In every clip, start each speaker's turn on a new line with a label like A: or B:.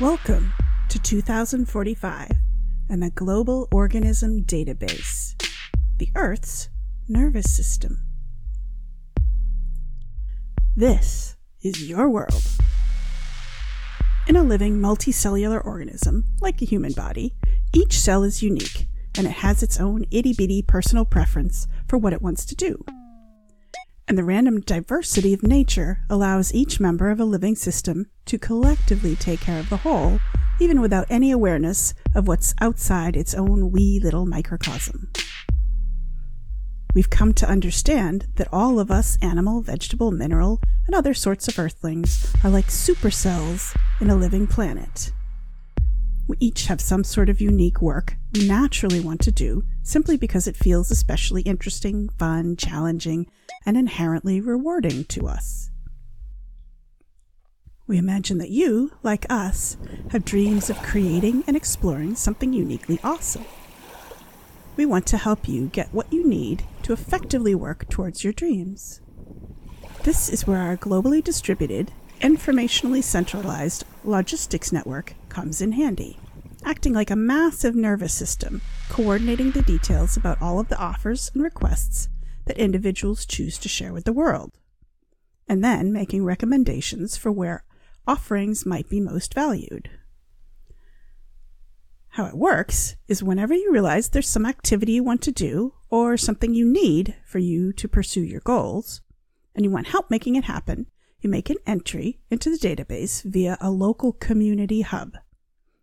A: Welcome to 2045 and the Global Organism Database, the Earth's nervous system. This is your world. In a living multicellular organism, like a human body, each cell is unique and it has its own itty bitty personal preference for what it wants to do. And the random diversity of nature allows each member of a living system to collectively take care of the whole, even without any awareness of what's outside its own wee little microcosm. We've come to understand that all of us animal, vegetable, mineral, and other sorts of earthlings are like supercells in a living planet. We each have some sort of unique work we naturally want to do simply because it feels especially interesting, fun, challenging, and inherently rewarding to us. We imagine that you, like us, have dreams of creating and exploring something uniquely awesome. We want to help you get what you need to effectively work towards your dreams. This is where our globally distributed, informationally centralized logistics network comes in handy, acting like a massive nervous system, coordinating the details about all of the offers and requests that individuals choose to share with the world, and then making recommendations for where offerings might be most valued. How it works is whenever you realize there's some activity you want to do or something you need for you to pursue your goals, and you want help making it happen, you make an entry into the database via a local community hub.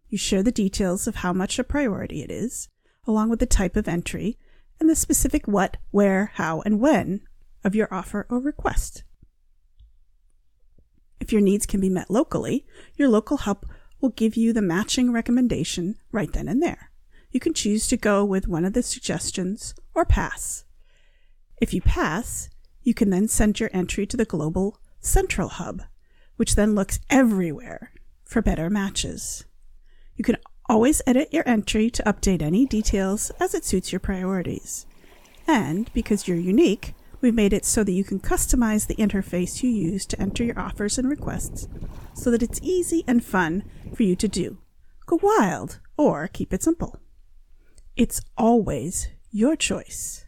A: You share the details of how much a priority it is, along with the type of entry and the specific what, where, how, and when of your offer or request. If your needs can be met locally, your local hub will give you the matching recommendation right then and there. You can choose to go with one of the suggestions or pass. If you pass, you can then send your entry to the global central hub, which then looks everywhere for better matches. You can always edit your entry to update any details as it suits your priorities. And because you're unique, we've made it so that you can customize the interface you use to enter your offers and requests so that it's easy and fun for you to do. Go wild or keep it simple. It's always your choice.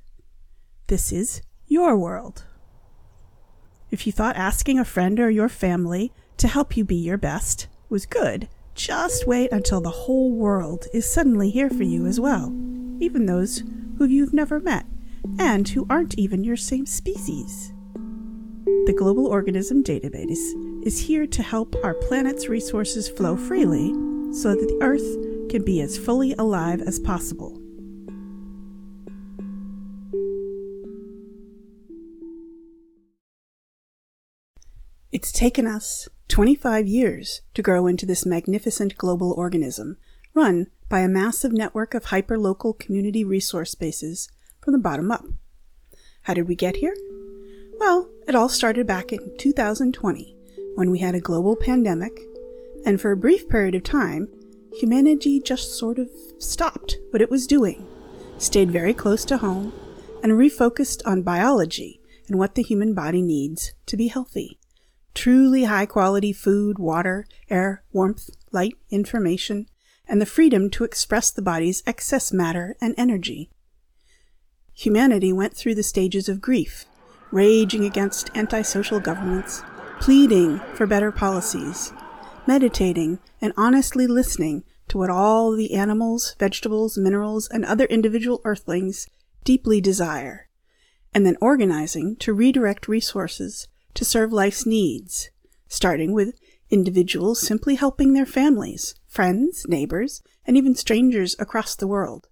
A: This is your world. If you thought asking a friend or your family to help you be your best was good, just wait until the whole world is suddenly here for you as well, even those who you've never met and who aren't even your same species. The Global Organism Database is here to help our planet's resources flow freely so that the Earth can be as fully alive as possible. It's taken us 25 years to grow into this magnificent global organism, run by a massive network of hyperlocal community resource spaces from the bottom up. How did we get here? Well, it all started back in 2020 when we had a global pandemic, and for a brief period of time, humanity just sort of stopped what it was doing, stayed very close to home, and refocused on biology and what the human body needs to be healthy truly high quality food, water, air, warmth, light, information, and the freedom to express the body's excess matter and energy. Humanity went through the stages of grief, raging against antisocial governments, pleading for better policies, meditating and honestly listening to what all the animals, vegetables, minerals, and other individual earthlings deeply desire, and then organizing to redirect resources to serve life's needs, starting with individuals simply helping their families, friends, neighbors, and even strangers across the world,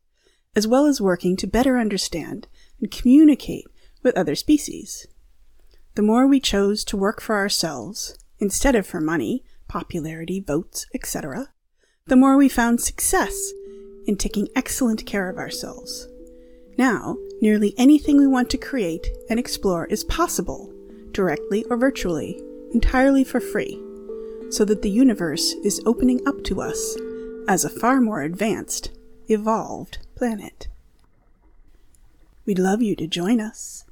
A: as well as working to better understand and communicate with other species. The more we chose to work for ourselves, instead of for money, popularity, votes, etc., the more we found success in taking excellent care of ourselves. Now, nearly anything we want to create and explore is possible directly or virtually, entirely for free, so that the universe is opening up to us as a far more advanced, evolved planet. We'd love you to join us.